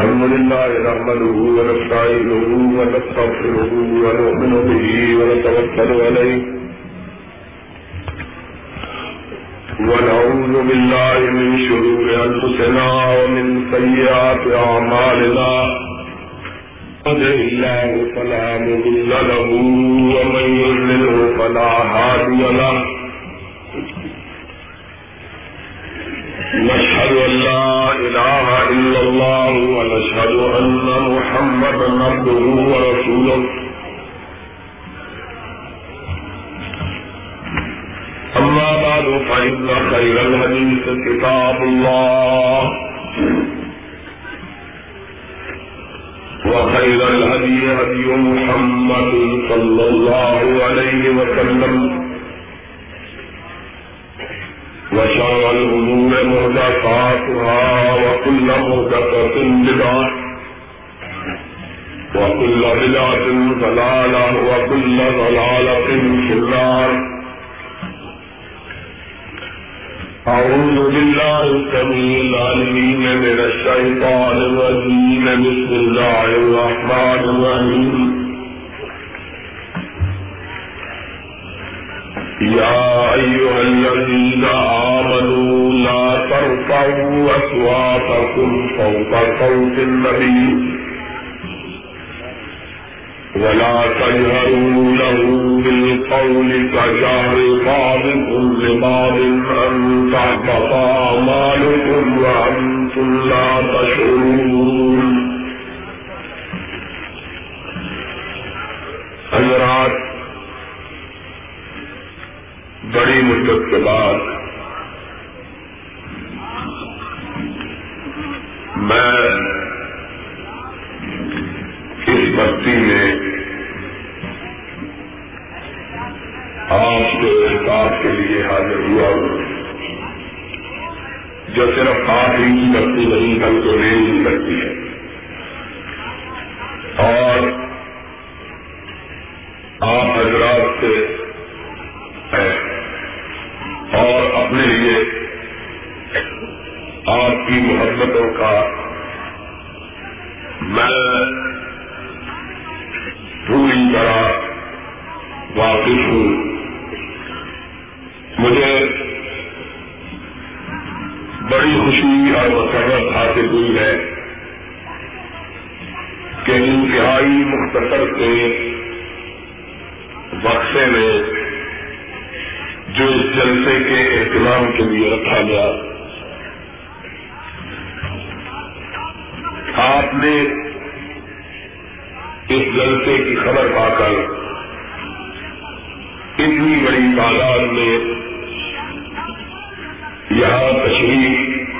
الحمد لله نحمده ونستعينه ونستغفره ونؤمن به ونتوكل عليه ونعوذ بالله من شرور أنفسنا ومن سيئات أعمالنا. قدر الله فلا مضل له ومن يضلله فلا هادي له. نشهد أن لا إله إلا الله ونشهد أن محمدا عبده ورسوله. أما بعد، فإن خير الحديث كتاب الله. وخير الهدي هدي محمد صلى الله عليه وسلم. وشر الأمور مهدفاتها وكل مهدفة بدعة وكل بدعة ضلالة وكل ضلالة في النار. أعوذ بالله السميع العليم من الشيطان الرجيم. بسم الله الرحمن الرحيم. يا أيها الذين آمنوا لا ترفعوا أصواتكم فوق صوت النبي ولا تجهروا له بالقول كجهر بعضكم لبعض أن تحبط أعمالكم وأنتم لا تشعرون. حضرات بڑی مدت کے بعد میں اس بستی میں آپ کے احساس کے لیے حاضر ہوا ہوں۔ جو صرف آپ ہی کی بستی نہیں کل کو ہی ہے۔ اور آپ حضرات سے اور اپنے لیے آپ کی محبتوں کا میں پوری طرح واقف ہوں۔ مجھے بڑی خوشی اور مسرت حاصل ہوئی ہے کہ انتہائی مختصر کے وقفے میں جو اس جلسے کے اہتمام کے لیے رکھا گیا۔ آپ نے اس جلسے کی خبر پا کر اتنی بڑی تعداد میں یہاں تشریف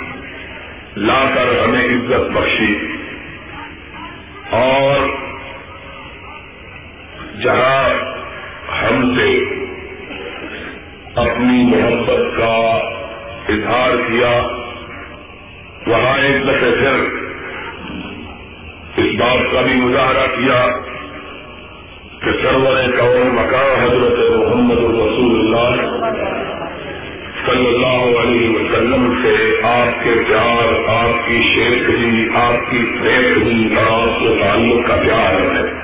لا کر ہمیں عزت بخشی اور جہاں ہم سے اپنی محبت کا اظہار کیا۔ وہاں ایک دفعہ پھر اس بات کا بھی مظاہرہ کیا کہ سرور قوم مکان حضرت محمد رسول اللہ صلی اللہ علیہ وسلم سے آپ کے پیار، آپ کی شیخری آپ کی فیخری اور آپ کے تعلق کا پیار ہے۔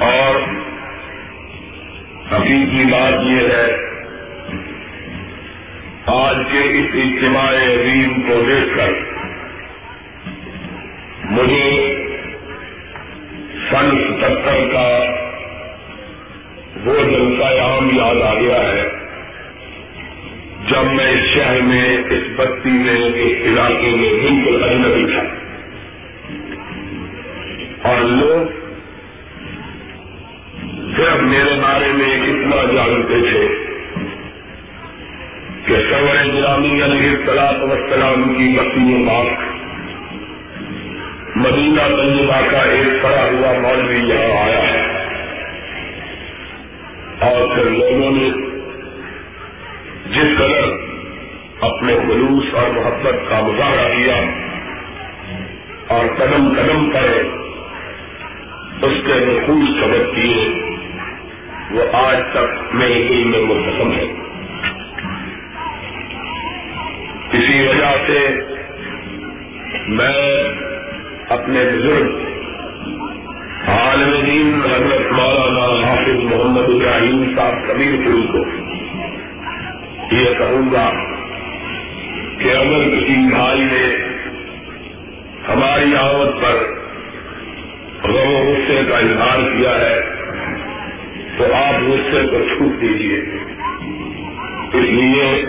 اور حقیقی بات یہ ہے، آج کے اس اجتماع عظیم کو دیکھ کر مجھے سن ستر کا وہ جلسہ عام یاد آ گیا ہے، جب میں اس شہر میں، اس بستی میں، اس علاقے میں بالکل اجنبی تھا۔ اور لوگ صرف میرے بارے میں اتنا جانتے تھے کہ سور گرامی علیہ السلاط وسلام کی بستی پاک مدینہ طیبہ کا ایک پڑا ہوا مولوی یہاں آیا ہے۔ اور پھر لوگوں نے جس قدر اپنے خلوص اور محبت کا مظاہرہ کیا اور قدم قدم پر اس کے نخوص سبق کیے۔ وہ آج تک میرے دل میں منتظم ہے۔ اسی وجہ سے میں اپنے بزرگ عالم دین حضرت مولانا حافظ محمد ابراہیم صاحب کبیر پوری کو یہ کہوں گا کہ اگر کسی بھائی نے ہماری آمد پر غم و غصے کا اظہار کیا ہے۔ تو آپ غصے کو چھوٹ دیجیے اس لیے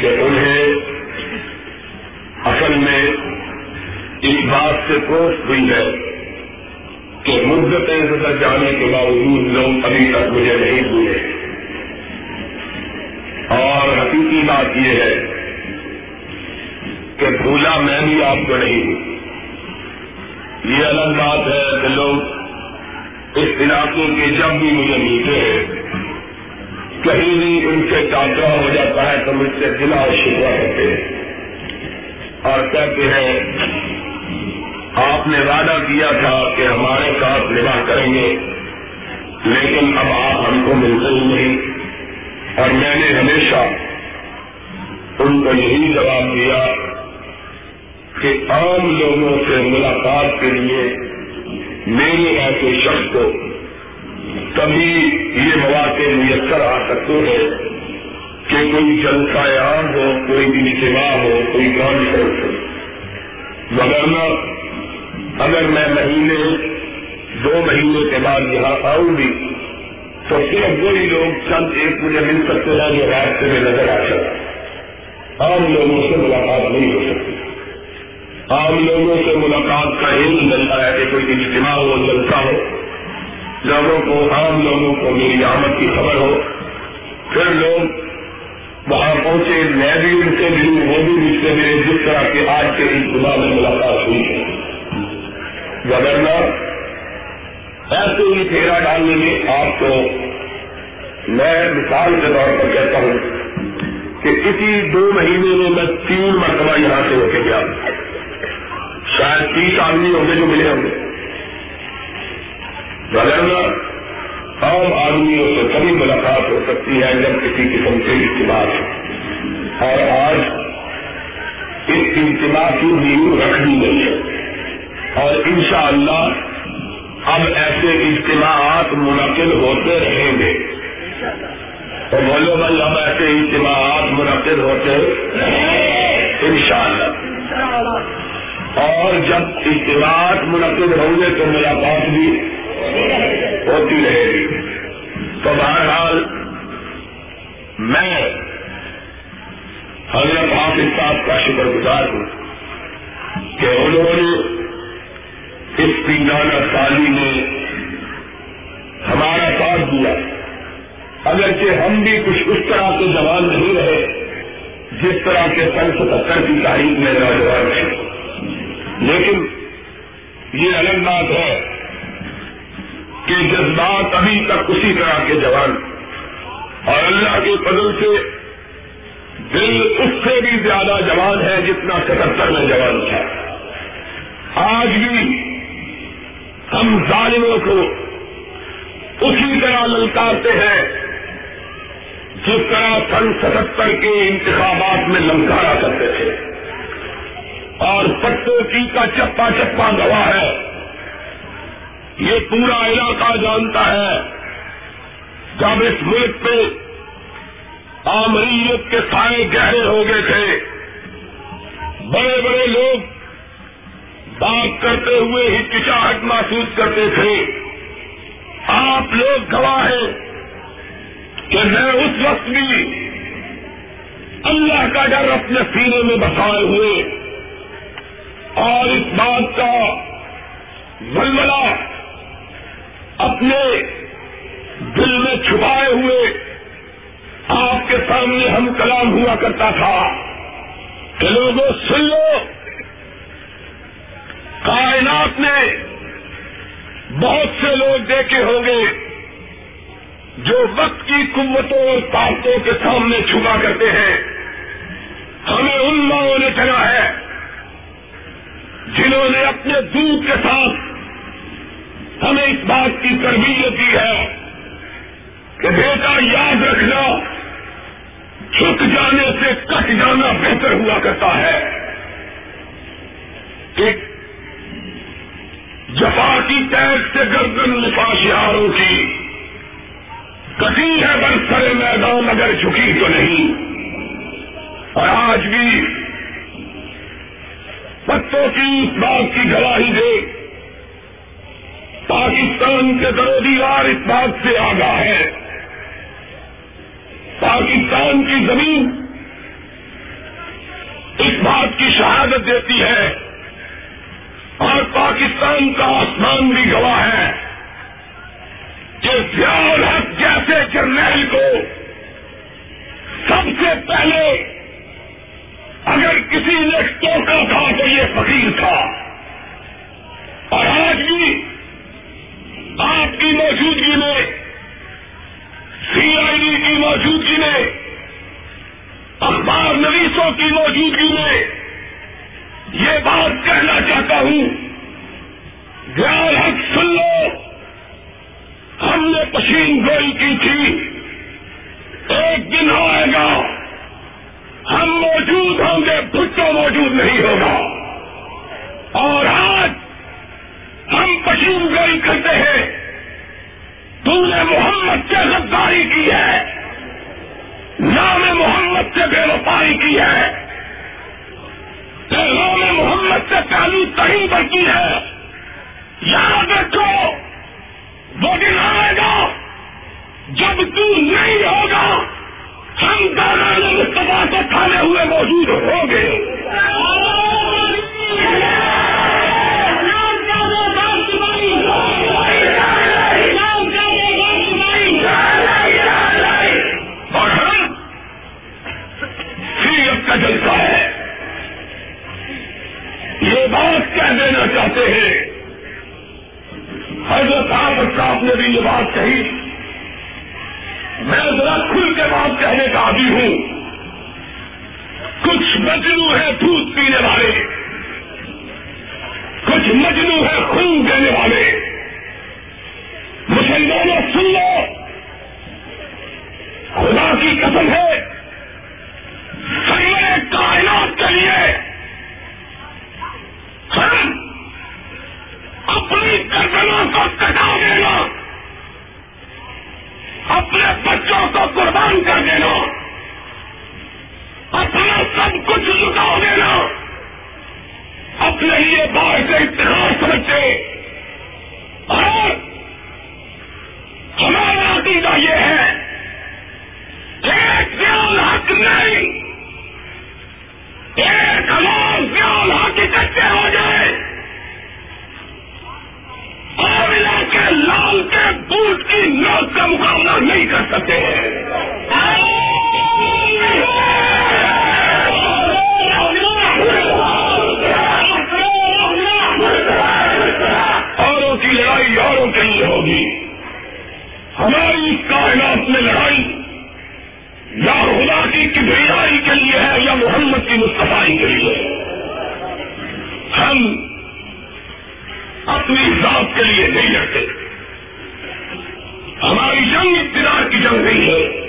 کہ انہیں اصل میں اس بات سے کوشش ہوئی ہے کہ مدتیں گزر جانے کے باوجود لوگ ابھی تک مجھے نہیں ہوئے۔ اور حقیقی بات یہ ہے کہ بھولا میں بھی آپ کو نہیں ہوں۔ یہ الگ بات ہے کہ لوگ اس علاقے کے جب بھی مجھے ملتے ہیں کہیں بھی ان سے ٹاکرا ہو جاتا ہے تو مجھ سے دلا اور شکوا کرتے ہیں۔ اور کہتے ہیں، آپ نے وعدہ کیا تھا کہ ہمارے ساتھ نباہ کریں گے، لیکن اب آپ ہم کو ملتے ہی نہیں۔ اور میں نے ہمیشہ ان کو یہی جواب دیا کہ عام لوگوں سے ملاقات کے لیے میرے ایسے شخص کو کبھی یہ مواقع میسر آ سکتے ہیں کہ کوئی جلسہ عام ہو، کوئی بھی اجتماع ہو، کوئی کانفرنس ہو مگر اگر میں مہینے، دو مہینے کے بعد یہاں آؤں گی تو صرف وہی لوگ چند ایک مجھے مل سکتے ہیں جو راستے میں نظر آ سکتا۔ عام لوگوں سے ملاقات نہیں ہو سکتی۔ عام لوگوں سے ملاقات کا یہی لوگوں کو، عام لوگوں کو میری آمد کی خبر ہو۔ پھر لوگ وہاں پہنچے، میں بھی ان سے ملوں، وہ بھی مجھ سے ملے، جس طرح کے آج کے اجتماع میں ملاقات ہوئی ہے۔ گورنر ایسے ہی پھیرا ڈالنے میں آپ کو میں مثال کے طور پر کہتا ہوں کہ اسی دو مہینے میں میں تین مرتبہ یہاں سے ہو کے گیا۔ شاید تیس آدمی ہوں گے جو ملے ہوں گے۔ عام آدمیوں سے کبھی ملاقات ہو سکتی ہے جب کسی قسم سے اجتماع اور آج اس اجتماع کی نیو رکھ دی گئی ہے۔ اور انشاءاللہ اب ایسے اجتماعات منعقد ہوتے رہیں گے۔ تو بولو بھائی اب ایسے اجتماعات منعقد ہوتے ان شاء اللہ اور جب اجتماعات منعقد ہوں گے تو ملاقات بھی ہوتی رہے گی۔ تو بہرحال میں حضرت حافظ صاحب کا شکر گزار ہوں کہ انہوں نے اس پیگانہ سالی نے ہمارا ساتھ دیا۔ اگرچہ ہم بھی کچھ اس طرح کے جوان نہیں رہے جس طرح کے سن ستر کی تاریخ میں نوجوان تھے لیکن یہ الگ بات ہے کہ جذبات ابھی تک اسی طرح کے جوان اور اللہ کے قدر سے دل اس سے بھی زیادہ جوان ہے جتنا ستہتر میں جوان تھا۔ آج بھی ہم ظالموں کو اسی طرح للکارتے ہیں جس طرح سن ستہتر کے انتخابات میں للکارا کرتے تھے۔ اور پٹوں کی کا چپا چپا گواہ ہے۔ یہ پورا علاقہ جانتا ہے جب اس ملک پہ آمریت کے سائے گہرے ہو گئے تھے، بڑے بڑے لوگ بات کرتے ہوئے ہچکچاہٹ محسوس کرتے تھے۔ آپ لوگ گواہ ہیں کہ میں اس وقت بھی اللہ کا ڈر اپنے سینے میں بسائے ہوئے اور اس بات کا ململہ اپنے دل میں چھپائے ہوئے آپ کے سامنے ہم کلام ہوا کرتا تھا کہ لوگوں سن لو، کائنات میں بہت سے لوگ دیکھے ہوں گے جو وقت کی قوتوں اور طاقتوں کے سامنے چھپا کرتے ہیں۔ ہمیں ان لوگوں نے چلا ہے جنہوں نے اپنے دودھ کے ساتھ ہمیں اس بات کی تربیت دی ہے کہ بیٹا یاد رکھنا چھک جانے سے کٹ جانا بہتر ہوا کرتا ہے۔ کہ جفا کی تیز سے گردن مفاشیاروں کی کٹی ہے برسر میدان اگر جھکی تو نہیں۔ اور آج بھی پتوں کی اس بات کی گواہی دے پاکستان کے درو دیوار اس بات سے آگاہ ہے۔ پاکستان کی زمین اس بات کی شہادت دیتی ہے اور پاکستان کا آسمان بھی گواہ ہے کہ ضیاء حق جیسے جرنیل کو سب سے پہلے اگر کسی نے ٹوکا تھا تو یہ فقیر تھا۔ اور آج بھی آپ کی موجودگی میں سی آئی ڈی کی موجودگی میں، اخبار نویسوں کی موجودگی میں یہ بات کہنا چاہتا ہوں غیر حق سن لو۔ ہم نے پشین گوئی کی تھی، ایک دن آئے گا، ہم موجود ہوں گے، بھٹو موجود نہیں ہوگا۔ اور آج ہم پشین گوئی کرتے ہیں۔ تو نے محمد سے غداری کی ہے۔ نام محمد سے بے وفائی کی ہے۔ نام محمد سے پہلی تہی بڑھتی ہے۔ یاد رکھو، وہ دن آئے گا جب تو نہیں ہوگا۔ ہم دانا مصطفیٰ سے کھانے ہوئے موجود ہوں گے۔ سیرت ہے۔ یہ بات کہہ دینا چاہتے ہیں۔ حضرت احمد صاحب نے بھی یہ بات کہی۔ میں ذرا کھل کے بات کہنے کا عادی ہوں۔ کچھ مجنو ہے دودھ پینے والے۔ کچھ مجنو ہے خون دینے والے۔ مسلمانوں، سن لو۔ خدا کی قسم ہے۔ کے لیے ہم اپنی گردنوں کو کٹا دینا اپنے بچوں کو قربان کر دینا اپنا سب کچھ لٹا دینا اپنے لیے باہر سے اتحاد سمجھتے۔ اور ہمارا عقیدہ یہ ہے ایک خیال حق نہیں۔ ایک ہمار خیال حق اکٹھے ہو جائے۔ اور علاقے لال کے بوٹ کی نوک کا مقابلہ نہیں کر سکتے۔ اوروں کی لڑائی اوروں کے لیے ہوگی۔ ہماری اس کائنات میں لڑائی یا خدا کی کبریائی کے لیے ہے یا محمد کی مستفائی کے لیے ہم اپنی ذات کے لیے نہیں لڑتے ہماری جنگ اقتدار کی جنگ نہیں ہے۔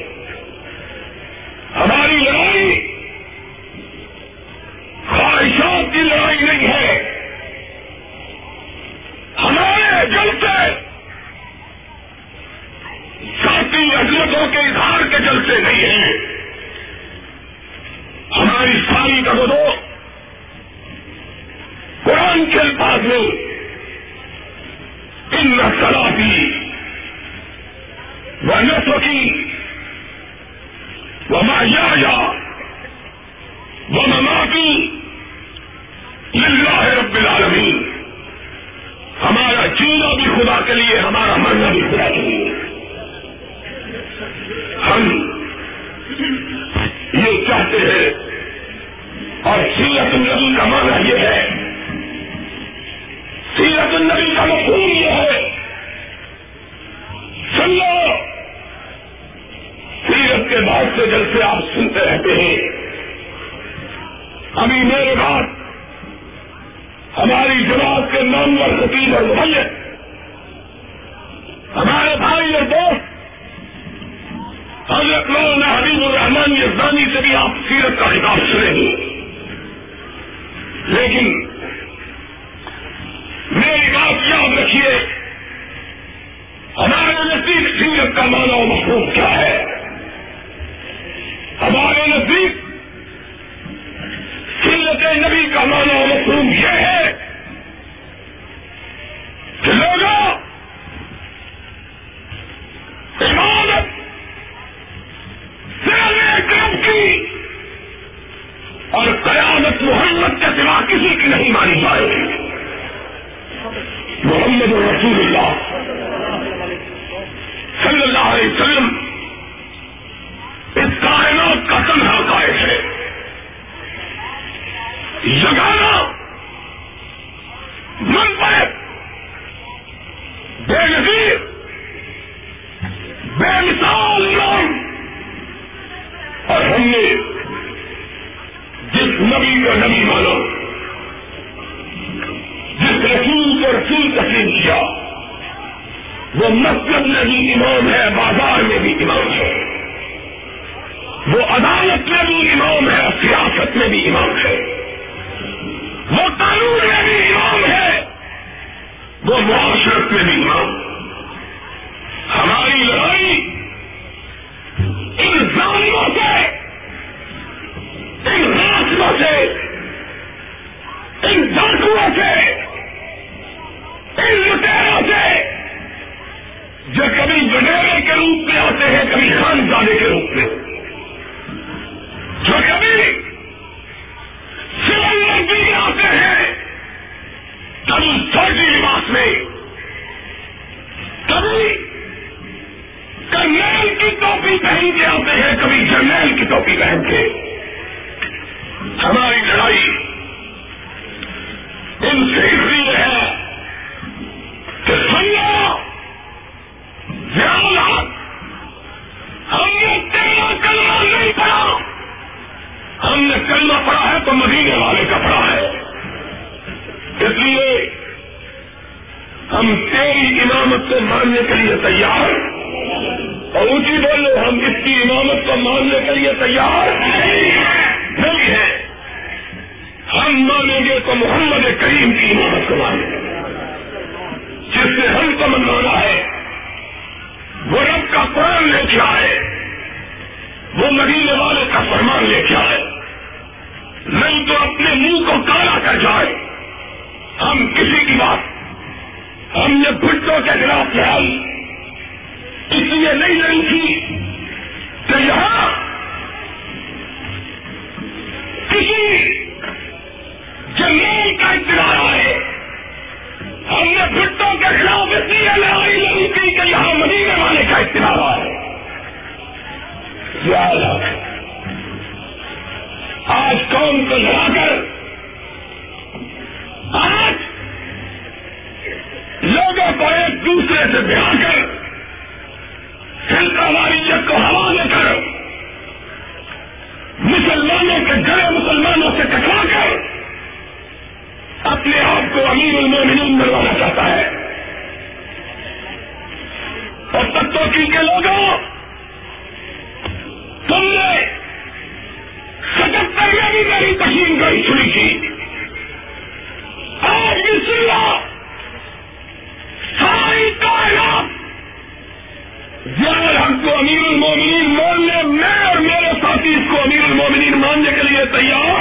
ماننے کے لیے تیار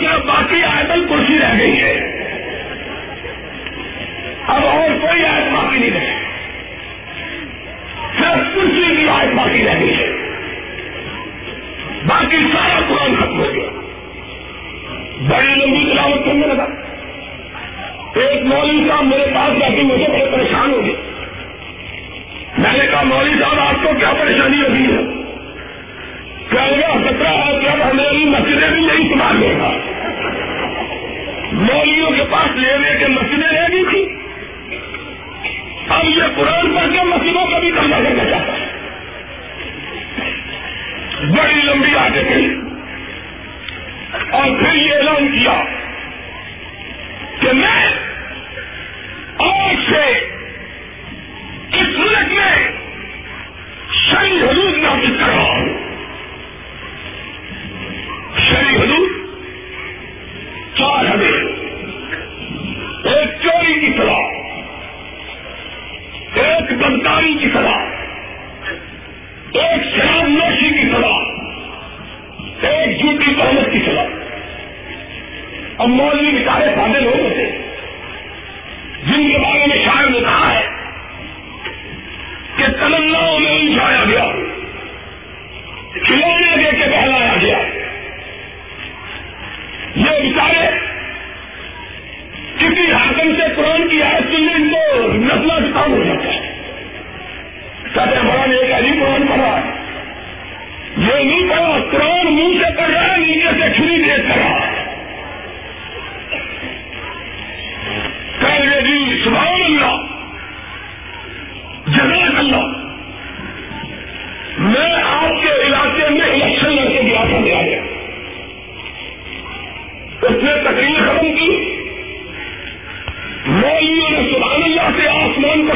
کیا باقی آئٹم کرسی رہ گئی ہے اب اور کوئی آیت باقی نہیں رہے صرف کرسی کی آئٹ باقی رہ گئی ہے۔ باقی سارا قرآن ختم ہو گیا۔ بڑی لمبی تلاوت کرنے لگا۔ ایک مولوی صاحب میرے پاس جا کے مجھے بہت پریشان ہو گئے میں نے کہا، مولوی صاحب، آپ کو کیا پریشانی ہوگی ہے؟ کیا ہوگا خطرہ ہے کہ اب ہماری مسجدیں بھی نہیں سنبھال لے گا۔ مولویوں کے پاس لے لے کے مسجدیں لے گئی تھی اب یہ قرآن پڑھ کے مسجدوں کا بھی کمرہ کرنا چاہتا ہے؟ بڑی لمبی آگے گئی اور پھر یہ اعلان کیا کہ میں آج سے اس ملک میں شہری حدود نافذ کر رہا ہوں۔ نہیں کرو قرآن منہ سے کر رہا ہے نیچے سے چھری دے کر جی، سبحان اللہ۔ جزاک اللہ۔ میں آپ کے علاقے میں الیکشن لڑ کے گیا دیا گیا۔ اس نے تقریر ختم کی۔ میں نے سبحان اللہ سے آسمان کو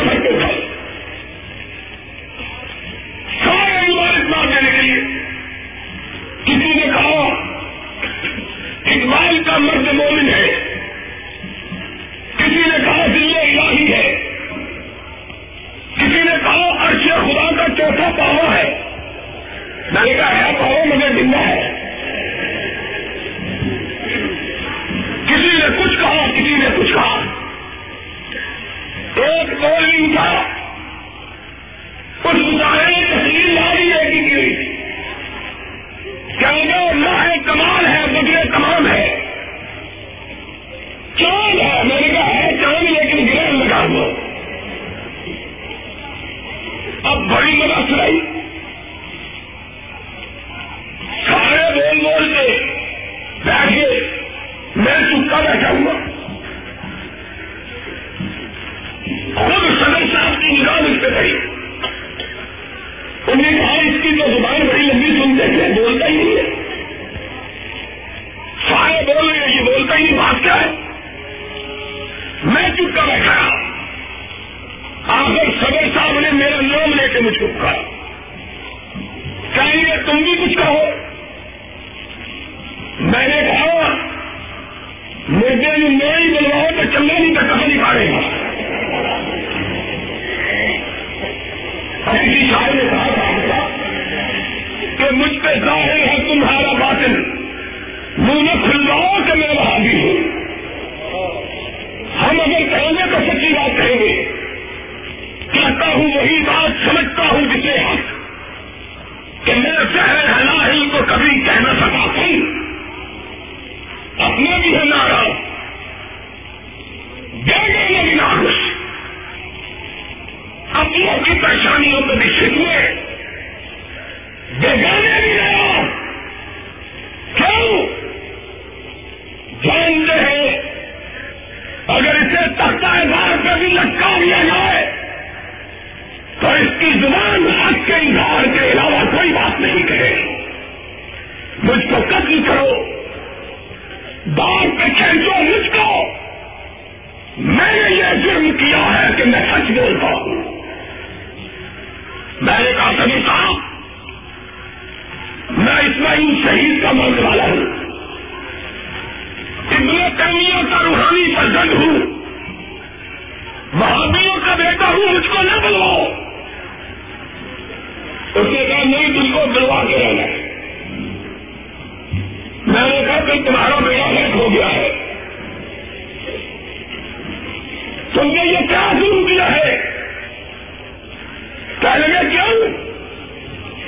کہنے لگے کیوں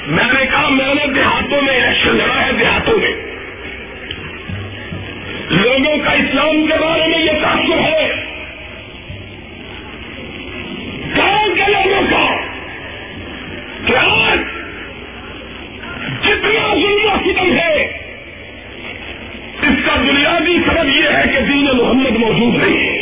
میں نے کہا میں نے دیہاتوں میں الیکشن لڑا ہے دیہاتوں میں۔ لوگوں کا اسلام کے بارے میں یہ تعصب ہے۔ گاؤں کے لوگوں کا؟ کیا؟ جتنا ظلم و ستم ہے۔ اس کا بنیادی سبب یہ ہے کہ دین محمد موجود نہیں ہے۔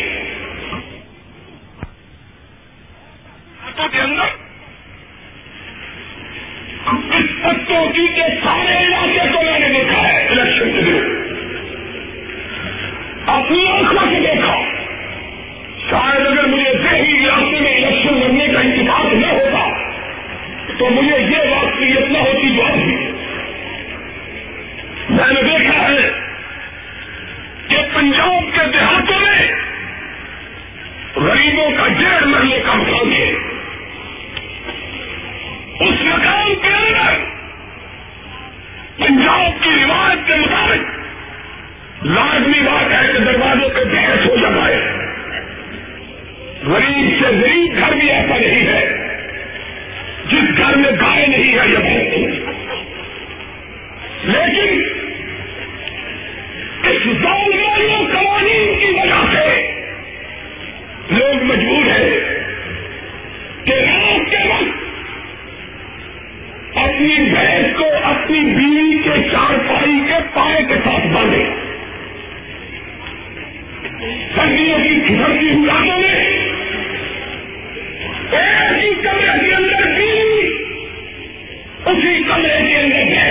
نہیں ہے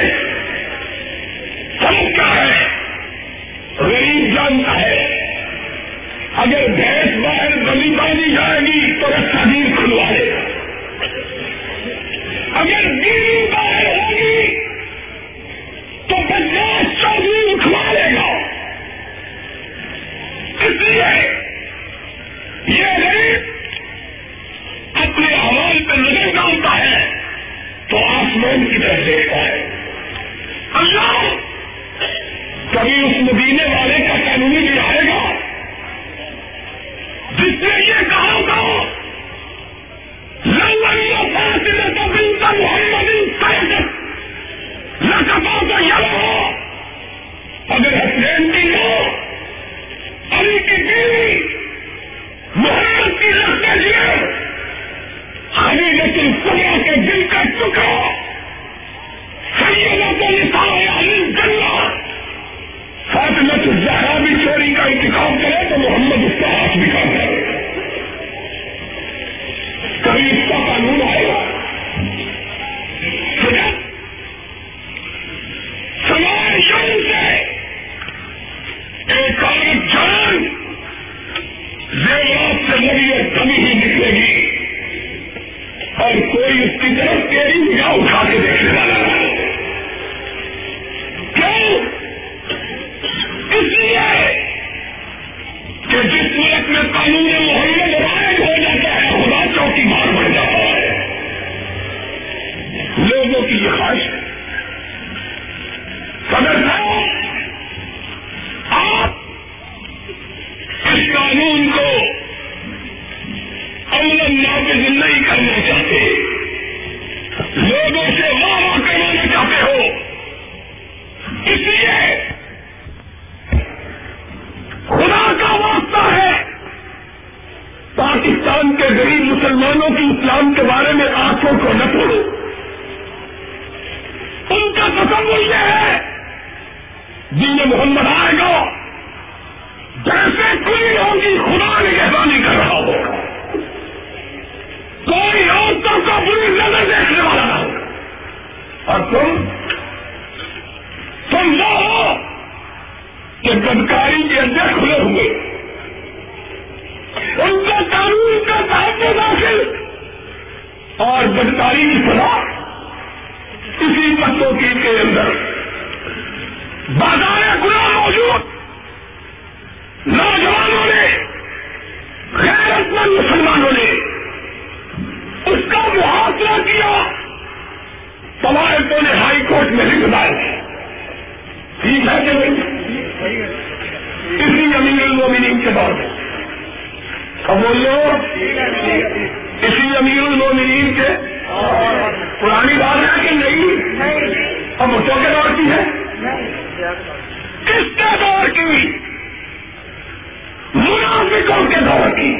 منافقوں کے دور کی۔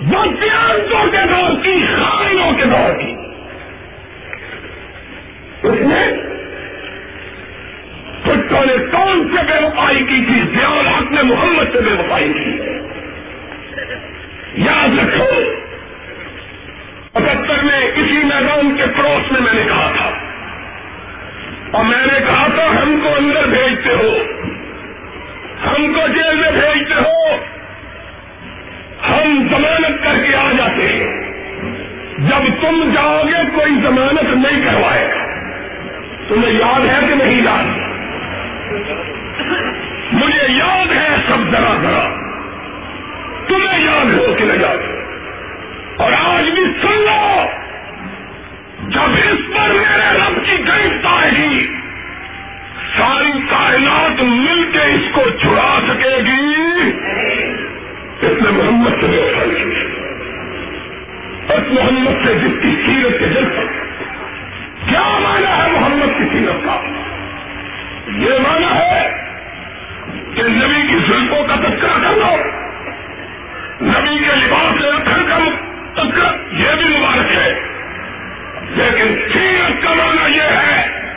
بدیانتوں کے دور کی خائنوں کے دور کی۔ اس نے بچوں نے کون سے بے وفائی کی تھی؟ زیال حق نے محمد سے بے وفائی کی۔ یاد رکھو پچہتر میں اسی میدان کے پڑوس میں میں نے کہا تھا۔ اور میں نے کہا تھا، ہم کو اندر بھیجتے ہو۔ ہم کو جیل میں بھیجتے ہو۔ ہم ضمانت کر کے آ جاتے ہیں۔ جب تم جاؤ گے، کوئی ضمانت نہیں کروائے گا۔ تمہیں یاد ہے کہ نہیں یاد؟ مجھے یاد ہے سب ذرا ذرا۔ تمہیں یاد ہو کہ نہیں یاد اور آج بھی سن لو، جب اس پر میرے رب کی گرفت آئے گی ساری کائنات مل کے اس کو چھڑا سکے گی۔ اس نے محمد سے کی اس محمد سے جس کی سیرت کے دل پر۔ کیا مانا ہے محمد کی سیرت کا؟ یہ مانا ہے کہ نبی کی زلفوں کا تذکرہ کر لو۔ نبی کے لباس سے رکھنے کا تذکرہ، یہ بھی مبارک ہے۔ لیکن سیرت کا مانا یہ ہے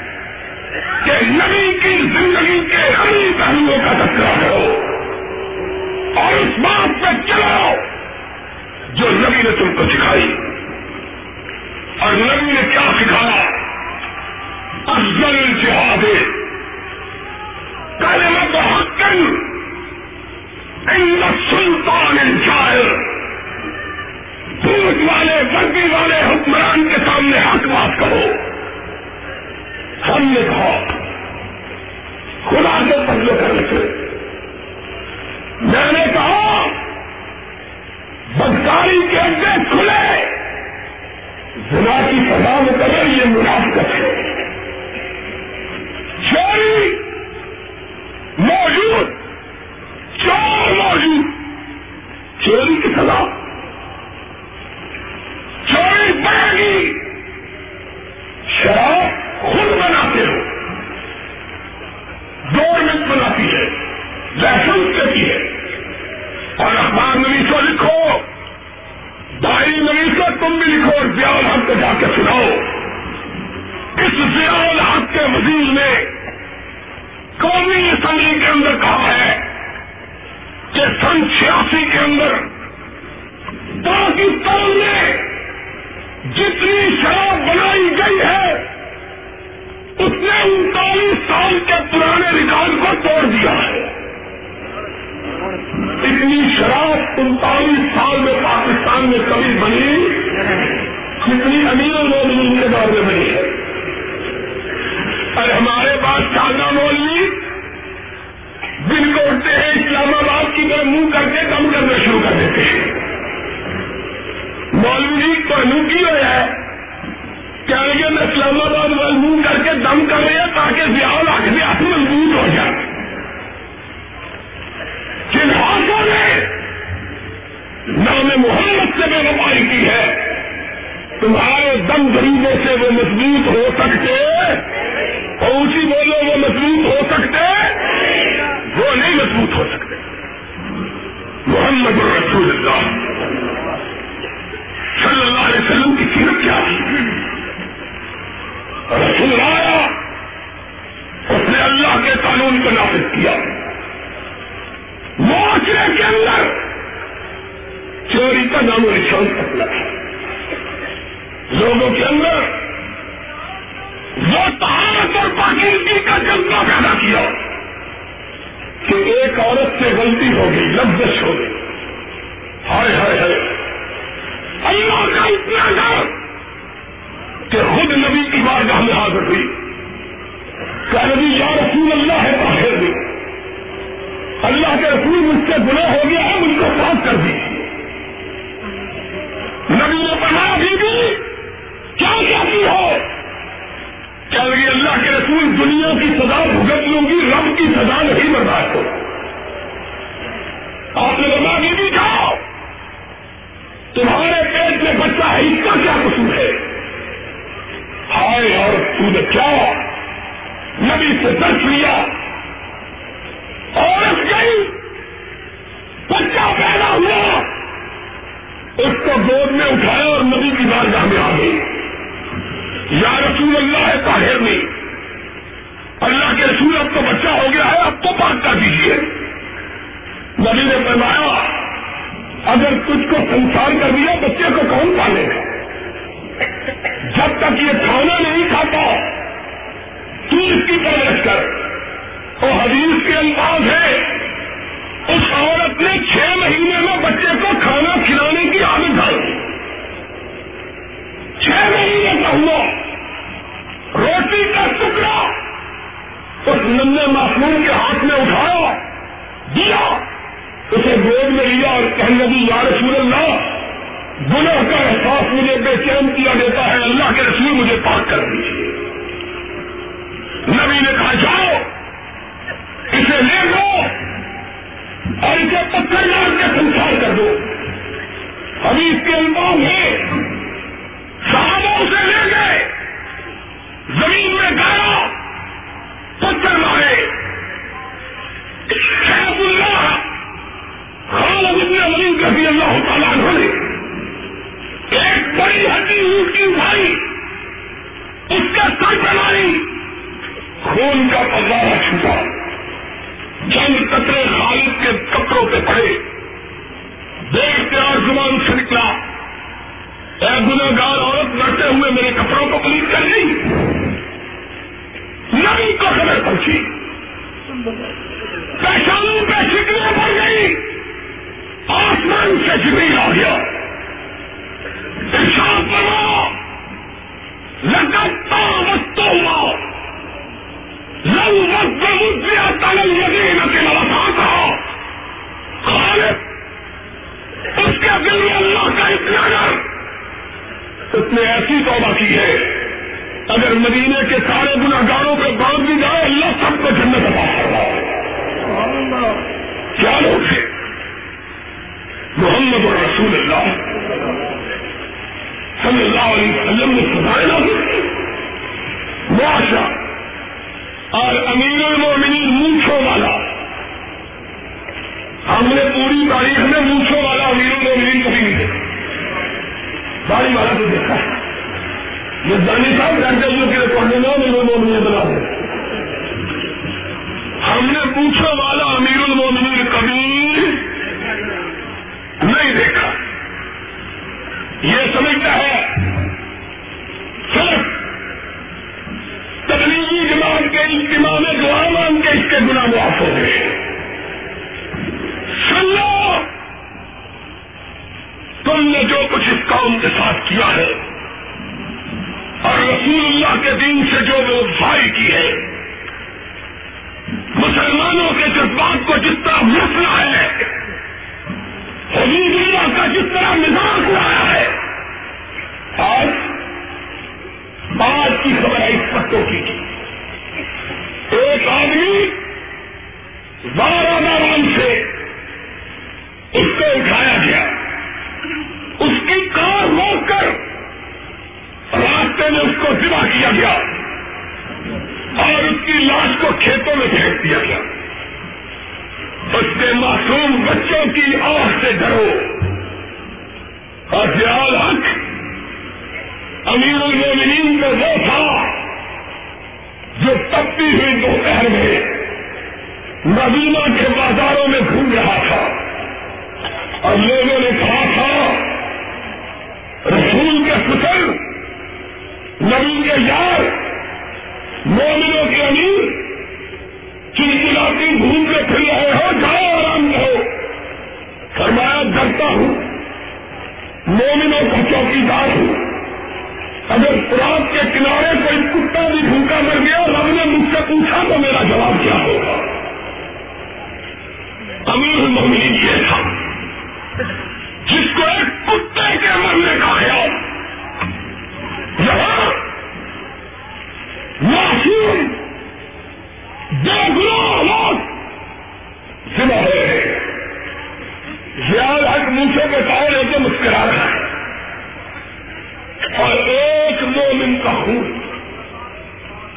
کہ نبی کی زندگی کے ہری پہلوؤں کا تذکرہ کرو اور اس بات پہ چلاؤ جو نبی نے تم کو سکھائی اور نبی نے کیا سکھایا؟ افضل جہاد کلمت حقن عند سلطان شاعر پوچھ والے بردی والے حکمران کے سامنے حق بات کرو. ہم نے کہا، خدا سے پہلے کر رکھے میں نے کہا، بدکاری کے اڈے کھلے۔ زنا کی سزا مقرر یہ منافقت ہے۔ چوری موجود چور موجود۔ چوری کی سزا۔ تم بھی لکھو اور زیال حق کو جا کے سناؤ۔ اس زیال حق کے وزیر نے قومی اسمبلی کے اندر کہا ہے کہ سن چھیاسی کے اندر پاکستان میں جتنی شراب بنائی گئی ہے اس نے انتالیس سال کے پرانے ریکارڈ کو توڑ دیا ہے۔ اتنی شراب انتالیس سال میں پاکستان میں کبھی بنی کتنی امیر لوگ کے دور میں بنی ہے۔ اور ہمارے پاس شاہجہاں مولوی دن کو اٹھتے ہیں، اسلام آباد کی طرف منہ کر کے کم کرنا شروع کر دیتے ہیں۔ مولوی جی کو منہ ہو جائے کیا میں اسلام آباد وال منہ کر کے دم کر مضبوط ہو سکتے؟ اور اسی بولو وہ مضبوط ہو سکتے؟ وہ نہیں مضبوط ہو سکتے۔ محمد الرسول اللہ۔ صلی اللہ علیہ وسلم کی سیرت کیا تھی؟ رسول آیا، اس نے اللہ کے قانون کو نافذ کیا۔ معاشرے کے اندر چوری کا نام و نشان تھا۔ لوگوں کے اندر وہ تہارت اور پاکیزگی کا جذبہ پیدا کیا کہ ایک عورت سے غلطی ہو گئی، لفظ ہو گئی۔ ہائے ہائے ہائے۔ اللہ کا اتنا ڈر کہ خود نبی کی بارگاہ میں حاضر ہوئی۔ کہ نبی یا رسول اللہ ہے باہر بھی اللہ کے رسول مجھ سے گناہ ہو گیا ہے، مجھ کو صاف کر دی نبی نے پڑھا بھی بھی کیا کیا کی ہو؟ کیا لگی اللہ کے رسول دنیا کی سزا بھگت لوں گی رب کی سزا نہیں برداشت ہو آپ نے بتا بھی جاؤ۔ تمہارے پیٹ میں بچہ ہے، اس کا کیا قصور ہے؟ ہائے اور تو نے کیا؟ نبی سے درس لیا۔ عورت گئی۔ بچہ پیدا ہوا۔ اس کو گود میں اٹھایا اور نبی کی بارگاہ میں آ گئی۔ یا رسول اللہ ہے طاہر نہیں۔ اللہ کے رسول اب تو بچہ ہو گیا ہے، اب تو بات کر دیجیے نبی نے فرمایا، اگر تجھ کو سنسار کر دیا، بچے کو کون پالے؟ گا جب تک یہ کھانا نہیں کھاتا، تو اس کی پرورش کر۔ اور حدیث کے انداز ہے، اس عورت نے چھ مہینے میں بچے کو کھانا کھلانے کی عادت ڈالی۔ چھ مہینے کا ہوا۔ روٹی کا ٹکڑا اس نمے معصوم کے ہاتھ میں اٹھایا، دیا، اسے گود میں لیا اور کہنے لگی، یا رسول اللہ، گناہ کا احساس مجھے بے چین کیا دیتا ہے، اللہ کے رسول مجھے پاک کر دیجیے نبی نے کہا، جاؤ، اسے لے لو اور اسے پتھر مار کے سنسار کر دو۔ ابھی اس کے انداز ہے صحابہ اسے لے گئے۔ زمین میں گایا پتھر مارے۔ شیخ اللہ خالد ابن ولید رضی اللہ تعالیٰ عنہ نے ایک بڑی ہڈی اونٹ کی اٹھائی، اس کا سر بنائی، خون کا پزارا چھوٹا چند قطرے خالد کے کپڑوں پہ پڑے۔ دیکھ اور زبان سے نکلا۔ ایک گناگار عورت لڑتے ہوئے میرے کپڑوں کو پلیز کر گئی نبی کو خبر پہنچی۔ پہچانوں پہ شکریہ پڑ گئی آسمان سے جبریل آ گیا۔ پیشاب فرما راستے میں اس کو ذبح کیا گیا اور اس کی لاش کو کھیتوں میں پھینک دیا گیا۔ اس کے معصوم بچوں کی آنکھ سے ڈرو۔ اور خیال حق امیر المومنین کو وہ تھا جو تبتی ہوئی دوپہر میں مدینہ کے بازاروں میں گھوم رہا تھا۔ اور لوگوں نے کہا تھا، رسول کے فصل نبی کے یار، مومنوں کے امیر چلچلاتی گھوم کے پھر رہے ہو، جاؤ آرام کرو۔ فرمایا، ڈرتا ہوں۔ مومنوں کا چوکی دار ہوں۔ اگر خوراک کے کنارے کوئی کتا بھی بھوکا مر گیا، رب نے مجھ سے پوچھا تو میرا جواب کیا ہوگا؟ امیر المومنین یہ تھا۔ جس کو ایک کتے کے مرنے کا خیال، یہاں معصوم بے گناہ لوگ ذمہ ہے زیاد حق موسے کے سارے کے مسکرا رہا ہے۔ اور ایک مومن کا خون،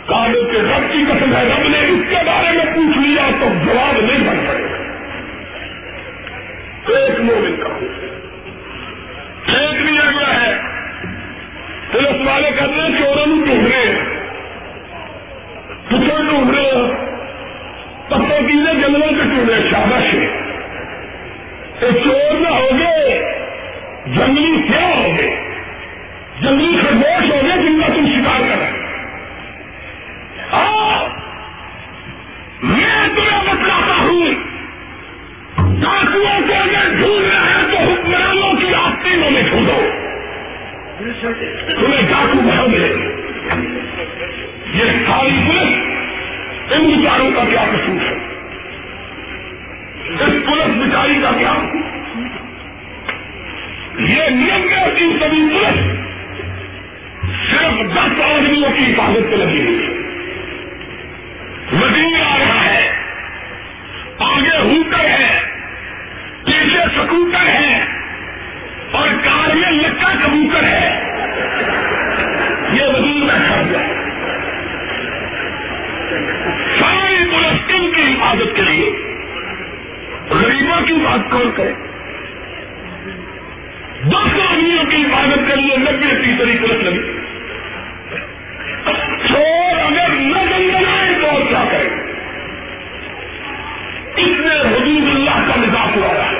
کالے کے رب کی قسم ہے، رب نے اس کے بارے میں پوچھ لیا تو جواب نہیں بن پڑے گا ایک مومن کا خون۔ ایک لیا گیا ہے پھر اس والے کرنے چورن ڈوبنے ڈھونڈ رہے ہیں کتنے ڈھونڈ رہے جنگلوں کے ٹوڑے شابش تو چور نہ ہو گئے، جنگلی کیا ہو گئے۔ جنگلی خرگوش ہو گئے جن کا تم شکار کر رہے میں تمہیں بتلاتا ہوں، ڈاکوؤں کو اگر ڈھونڈ رہے ہیں تو حکمرانوں کی آستینوں میں ڈھونڈو۔ تمہیں ڈاکو بہت ملے یہ ساری پولیس ان بچاروں کا کیا قصور ہے؟ اس پولیس بچاری کا کیا یہ نیم میں کی سبھی پولیس صرف دس آدمیوں کی حفاظت پہ لگی ہوئی ہے۔ وزیر آ رہا ہے، آگے ہوٹر ہے، پیچھے سکوٹر ہے اور کار میں لکا کبوتر ہے۔ حفاظت کے لیے غریبوں کی بات کون کرے؟ دس آدمیوں کی حفاظت کے لیے نبے فیصدی پولیس لگی چور اگر نہ گنگنائے تو اور کیا کرے؟ اس نے حدود اللہ کا مزاج اڑایا ہے۔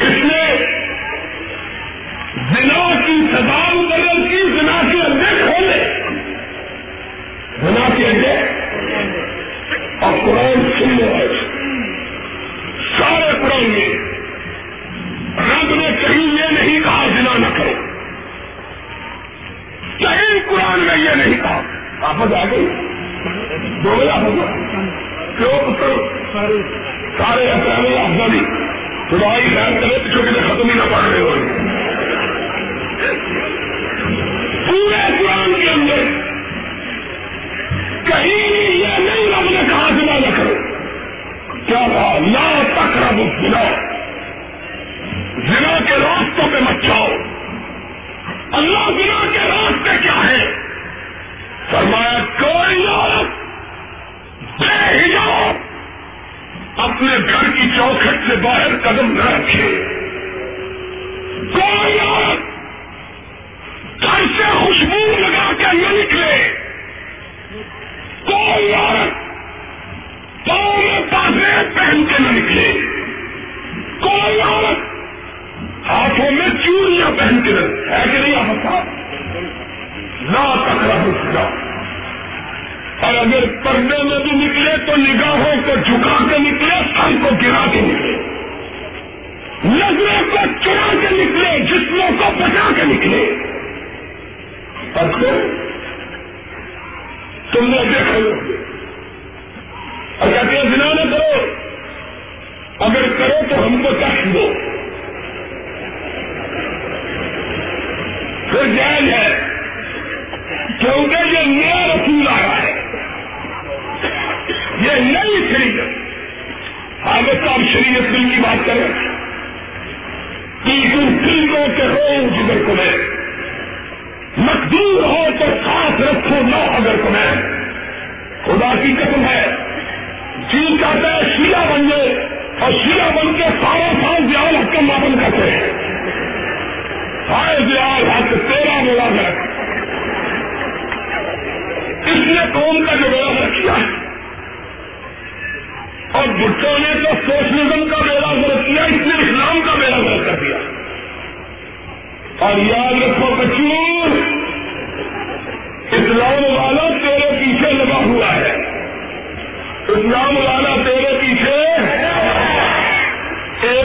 اس نے بنا کی سزا بدل کی، بنا کے اندر کھولے۔ بنا کے اندر اور قرآن سننے والے. سارے قرآن میں رب نے کہیں یہ نہیں کہا جنا نہ کرو. کہیں قرآن میں یہ نہیں کہا. آپس آ گئی. دو آپس کیوں پتر؟ سارے اپنے افغانی خدائی خیال کرے تو چھوٹے ختم ہی نہ پڑھ رہے ہو پورے قرآن کے اندر کہیں کیا لا تک رب بلا زنا کے راستوں پہ مت جاؤ۔ اللہ زنا کے راستے کیا ہے؟ فرمایا، کوئی عورت بے حجاب اپنے گھر کی چوکھٹ سے باہر قدم نہ رکھے۔ کوئی عورت گھر سے خوشبو لگا کے نہ نکلے۔ کوئی عورت پاؤں میں پہن کے نہ نکلے۔ کوئی عورت؟ ہاتھوں میں چوڑیاں پہن کے نہ ہے کہ نہیں آپ نہ تکڑا گا اور اگر پردے میں بھی نکلے تو نگاہوں کو جھکا کے نکلے، سر کو گرا کے نکلے۔ نظروں کو چڑا کے نکلے، جسموں کو بچا کے نکلے۔ اور پھر تم نے دیکھا۔ اور کہتے ہیں بنا نہ کرو۔ اگر کرو تو ہم کو ٹیکس دو پھر جائز ہے کیونکہ یہ نیا رسول آ رہا ہے۔ یہ نئی شریعت۔ آگے تو آپ شریعت دل کی بات کریں۔ تیسر فلموں کے روز جگر کو میں۔ مقدور ہو تو ساتھ رکھو نہ اگر کو میں۔ خدا کی قسم ہے۔ اور شیعہ بن کے سارا سال دیال حکم بن کرتے ہیں۔ سارے دیال حق تیرہ میرا ہے۔ اس نے قوم کا جو بیڑا کیا ہے۔ اور بھٹو نے تو سوشلزم کا بیڑا غلط کیا، اس نے اسلام کا بیڑا غلط کر دیا۔ اور یاد رکھو کچور اسلام والا تیرے پیچھے لگا ہوا ہے۔ اسلام والا تیرے پیچھے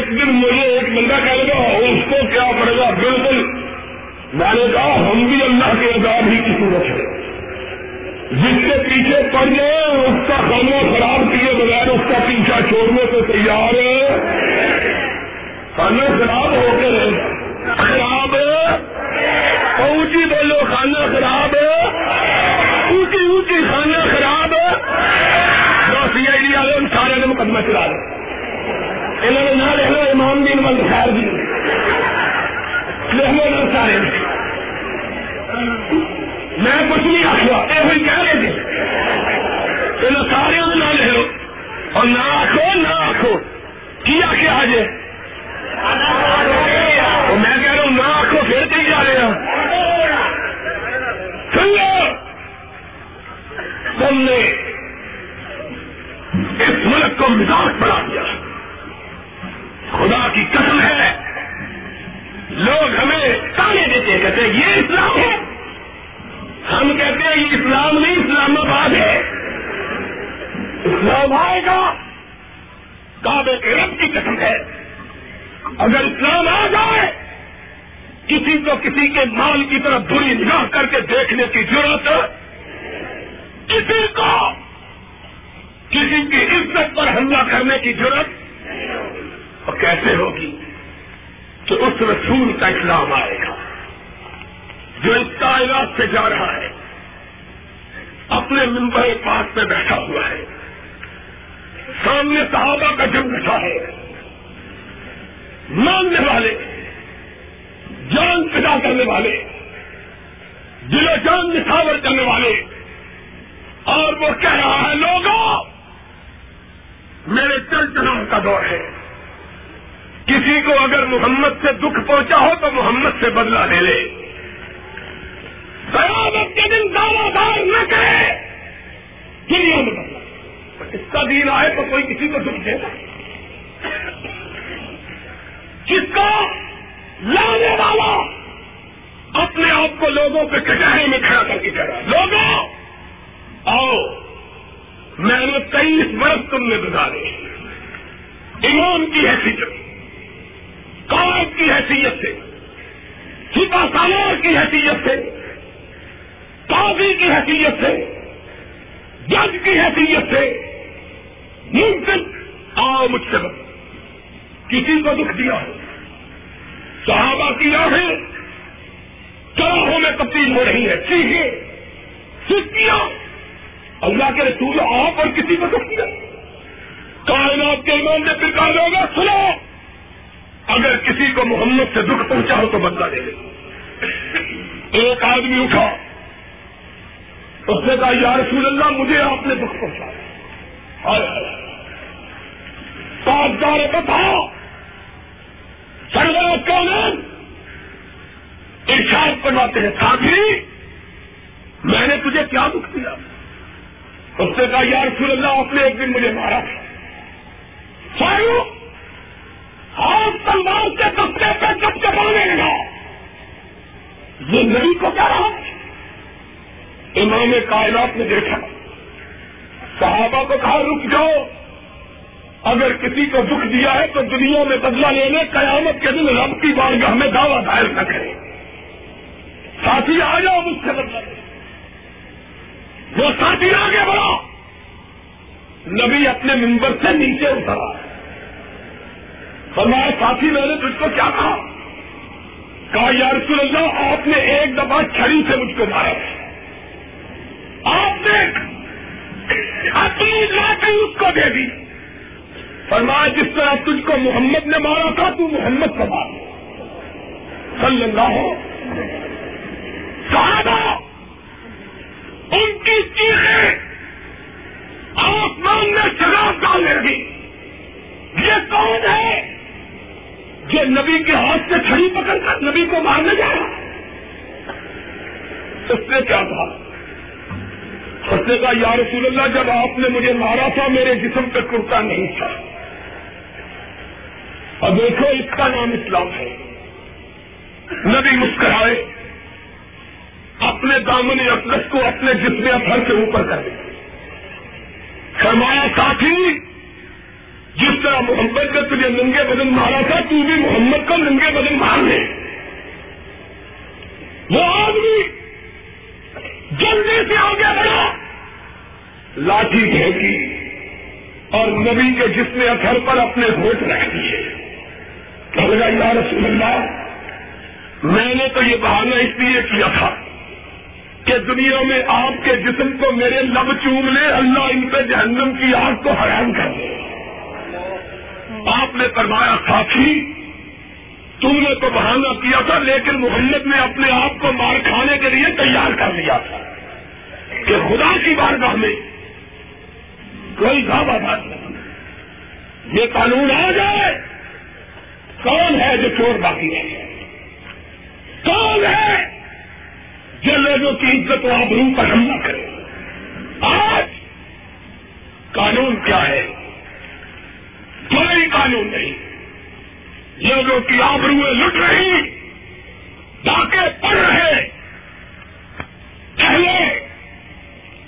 ایک دن مجھے ایک بندہ کہے گا اس کو کیا پڑے گا؟ بالکل۔ میں نے کہا، ہم بھی اللہ کے عذاب ہی کی صورت ہے۔ جس کے پیچھے پڑ جائے، اس کا کھانا خراب کیے بغیر اس کا پیچھا چھوڑنے کو تیار ہے۔ کھانا خراب ہو کے رہے گا۔ خراب اونچی بولو کھانا خراب اونچی اونچی کھانا خراب سی آئی ڈی والے سارے نے مقدمہ چلا دو انہوں نے نہ لکھنا امام دین بند خیر دی. لکھنے نہ سارے میں کچھ نہیں آخوا یہ ہوئی کہہ رہے تھے. سارے نہ لے لو اور نہ آخو نہ آخو کی آخیا آج؟ میں کہہ رہا ہوں، نہ آخو پھر کہیں جا رہے ہیں سنو تم نے اس ملک کو مزاج بنا دیا۔ خدا کی قسم ہے۔ لوگ ہمیں تانے دیتے کہتے ہیں، یہ اسلام ہے۔ ہم کہتے ہیں، یہ اسلام نہیں، اسلام آباد ہے۔ اسلام آئے گا۔ کعبے کے رب کی قسم ہے۔ اگر اسلام آ جائے، کسی کو کسی کے مال کی طرف بری نگاہ کر کے دیکھنے کی ضرورت، کسی کو کسی کی عزت پر حملہ کرنے کی ضرورت اور کیسے ہوگی تو اس رسول کا اسلام آئے گا، جو اس کائنات سے جا رہا ہے، اپنے ممبر پاس پہ بیٹھا ہوا ہے، سامنے صحابہ کا جنگ بیٹھا ہے، ماننے والے، جان پیدا کرنے والے دل و جان نشاور کرنے والے، اور وہ کہہ رہا ہے، لوگوں، میرے چل چلاؤ کا دور ہے۔ کسی کو اگر محمد سے دکھ پہنچا ہو تو محمد سے بدلہ لے لے۔ قیامت کے دن دعوی دار نہ کرے۔ دنیا میں بدلا اس کا دین آئے تو کوئی کسی کو دکھ دے گا۔ کس کو لانے والا اپنے آپ کو لوگوں کے کچہرے میں کھڑا کر کے کہہ لوگوں، آؤ میں نے تیئیس برس تم نے گزارے امام کی حیثیت۔ قائد کی حیثیت سے سپا سالار کی حیثیت سے، قاضی کی حیثیت سے، جج کی حیثیت سے ممکن آؤ مجھ سے بس۔ کسی کو دکھ دیا ہو، صحابہ کی آہیں چراہوں میں تبدیل ہو رہی ہے چیخے سکیاں۔ اللہ کے رسول آپ اور کسی کو دکھ دیا۔ کائنات کے امام نے پھر کہا سنو۔ اگر کسی کو محمد سے دکھ پہنچا ہو تو بدلا دے دے۔ ایک آدمی اٹھا۔ اس نے کہا، یا رسول اللہ، مجھے آپ نے دکھ پہنچایا ساتھ بتاؤ سرگرا کون ارشاد کرواتے ہیں ساتھی میں نے تجھے کیا دکھ دیا؟ اس نے کہا، یا رسول اللہ، آپ نے ایک دن مجھے مارا تھا۔ ہاتھ تلوار کے دستے پہ جب چبانے لگا؟ یہ نبی کو کیا رہا امام کائنات نے دیکھا۔ صحابہ کو کہا، رک جاؤ۔ اگر کسی کو دکھ دیا ہے تو دنیا میں بدلا لینے، قیامت کے دن رب کی بارگاہ میں دعوی دائر نہ کرے۔ ساتھی، آ جاؤ، مجھ سے بدلا لے وہ ساتھی آگے بڑھا۔ نبی اپنے ممبر سے نیچے اترا ہے فرمایا، ساتھی، میں نے تجھ کو کیا کہا؟ کہا، یا رسول اللہ، آپ نے ایک دفعہ چھڑی سے مجھ کو مارا آپ نے اپنی لاٹھی اس کو دے دی۔ فرمایا، جس طرح تجھ کو محمد نے مارا تھا، تو محمد کو مار صلی اللہ ہو صحابہ، ان کی چیخیں آسمان میں شراب ڈالنے لگی۔ یہ کون ہے؟ جو نبی کے ہاتھ سے چھڑی پکڑ کر نبی کو مارنے جا رہا اس نے کیا کہا؟ اس نے کہا، یا رسول اللہ، جب آپ نے مجھے مارا تھا، میرے جسم پہ کرتا نہیں تھا۔ اور دیکھو، اس کا نام اسلام ہے۔ نبی مسکرائے، اپنے دامن اقدس کو اپنے جسم اثر سے اوپر کر دے فرمایا، ساتھی جس طرح محمد نے تجھے ننگے بدن مارا تھا، تو بھی محمد کو ننگے بدن مار لے۔ وہ آدمی جلدی سے آگے بڑھا، لاٹھی پھینکی اور نبی کے جسم اثر پر اپنے ہوٹ رکھ دیے۔ لگا، یا رسول اللہ، میں نے تو یہ بہانہ اس لیے کیا تھا کہ دنیا میں آپ کے جسم کو میرے لب چوم لے، اللہ ان پہ جہنم کی آگ کو حیران کر دے۔ آپ نے فرمایا، ساتھی، تم نے تو بہانہ کیا تھا، لیکن محمد نے اپنے آپ کو مار کھانے کے لیے تیار کر لیا تھا کہ خدا کی بارگاہ میں کوئی گھابا بات نہیں یہ قانون آ جائے۔ کون ہے جو چور باقی ہے کون ہے جو لوگوں کی عزت و آبرو پر حملہ کرے؟ آج قانون کیا ہے؟ کوئی قانون نہیں۔ لوگوں کی آبرویں لٹ رہی ڈاکے پڑ رہے پہلے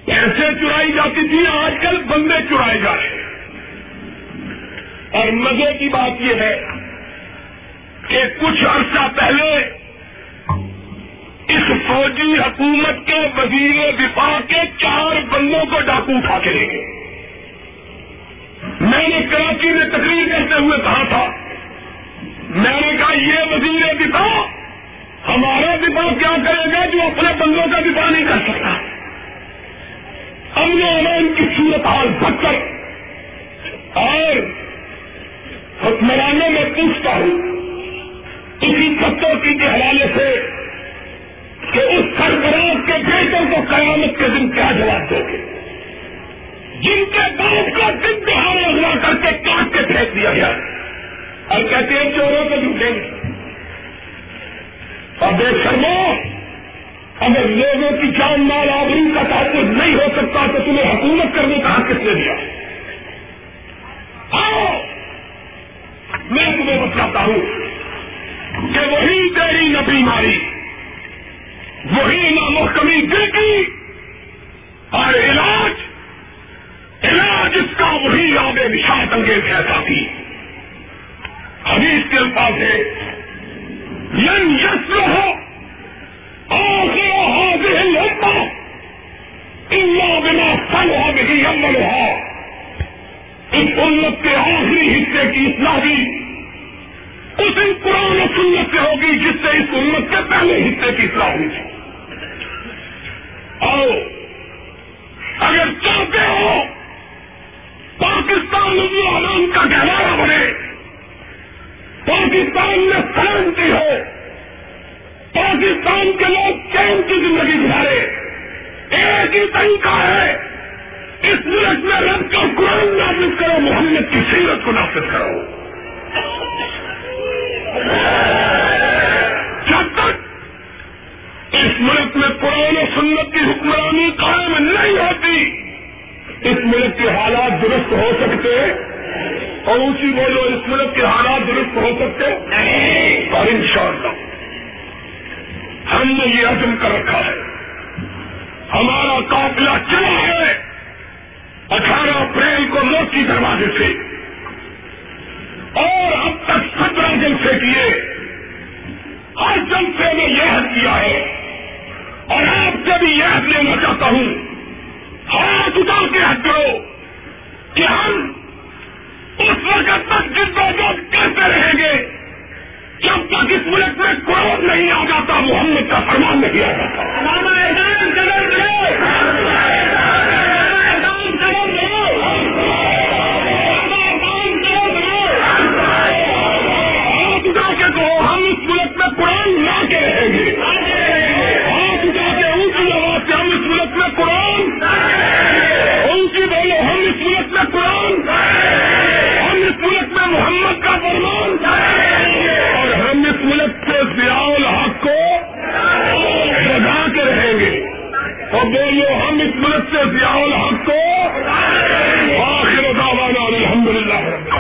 پیسے چرائی جاتی تھی، آج کل بندے چرائے جا رہے ہیں۔ اور مزے کی بات یہ ہے کہ کچھ عرصہ پہلے اس فوجی حکومت کے وزیر دفاع کے چار بندوں کو ڈاکو اٹھا کے لے گئے۔ میں نے کراچی میں تقریر کرتے ہوئے کہا تھا، میں نے کہا، یہ وزیر دفاع، ہمارا دفاع کیا کرے گا جو اپنے بندوں کا دفاع نہیں کر سکتا؟ امن و امان کی صورت حال بدتر اور حکمرانوں میں پوچھتا ہوں، اسی ستوں کی کے حوالے سے کہ اس سربراہ کے بیٹوں کو قیامت کے دن کیا جواب دو گے؟ جن کے باپ کا دن دہاڑے ہوا کر کے کاٹ کے پھینک دیا گیا۔ اور کہتے ہیں چوروں کو گے۔ اور بے شرمو اگر لوگوں کی جان مال آبری کا تحفظ نہیں ہو سکتا تو تمہیں حکومت کرنے کا حق کس نے دیا؟ آؤ، میں تمہیں بتاتا ہوں کہ وہی تیری نہ بیماری وہی نہ محکمی دل کی اور علاج علاج اس کا وہی آگے نشان انگیز ایسا کی حدیث کے الفاظ ہے ین یس ہو اللہ بنا فل ہو گئی عمل ہو اس امت کے آخری حصے کی اصلاح بھی اسی قرآن و سنت سے ہوگی، جس سے اس امت کے پہلے حصے کی اصلاح ہوئی۔ تھی آؤ، اگر چاہتے ہو پاکستان میں کا گہوارہ بنے۔ پاکستان میں سرنتی ہو۔ پاکستان کے لوگ چین کی زندگی گزارے۔ ایک ہی طریقہ ہے۔ اس ملک میں رب کا قرآن نافذ کرو، محمد کی سیرت کو نافذ کرو۔ جب تک اس ملک میں قرآن و سنت کی حکمرانی قائم نہیں ہوتی اس ملک کے حالات درست ہو سکتے اور اسی بولو اس ملک کے حالات درست ہو سکتے اور انشاءاللہ ہم نے یہ عزم کر رکھا ہے۔ ہمارا قافلہ چلا ہے۔ اٹھارہ اپریل کو موتی دروازے سے۔ اور اب تک سترہ جلسے کیے۔ ہر جلسے میں یہ حد کیا ہے۔ اور آپ سے بھی یہ حد لینا چاہتا ہوں۔ ہاتھ اٹھا کے حد کرو کہ ہم اس وقت تک جد کرتے رہیں گے جب تک اس ملک میں کوئی نہیں آ جاتا، محمد کا فرمان نہیں آ جاتا۔ قرآن کا ہے۔ ہم اس ملک میں محمد کا فرمان کا ہے۔ اور ہم اس ملک کے ضیاء الحق کو بجا کے رہیں گے۔ اور بولو ہم اس ملک سے ضیاء الحق کو۔ آخر دعوانا الحمد للہ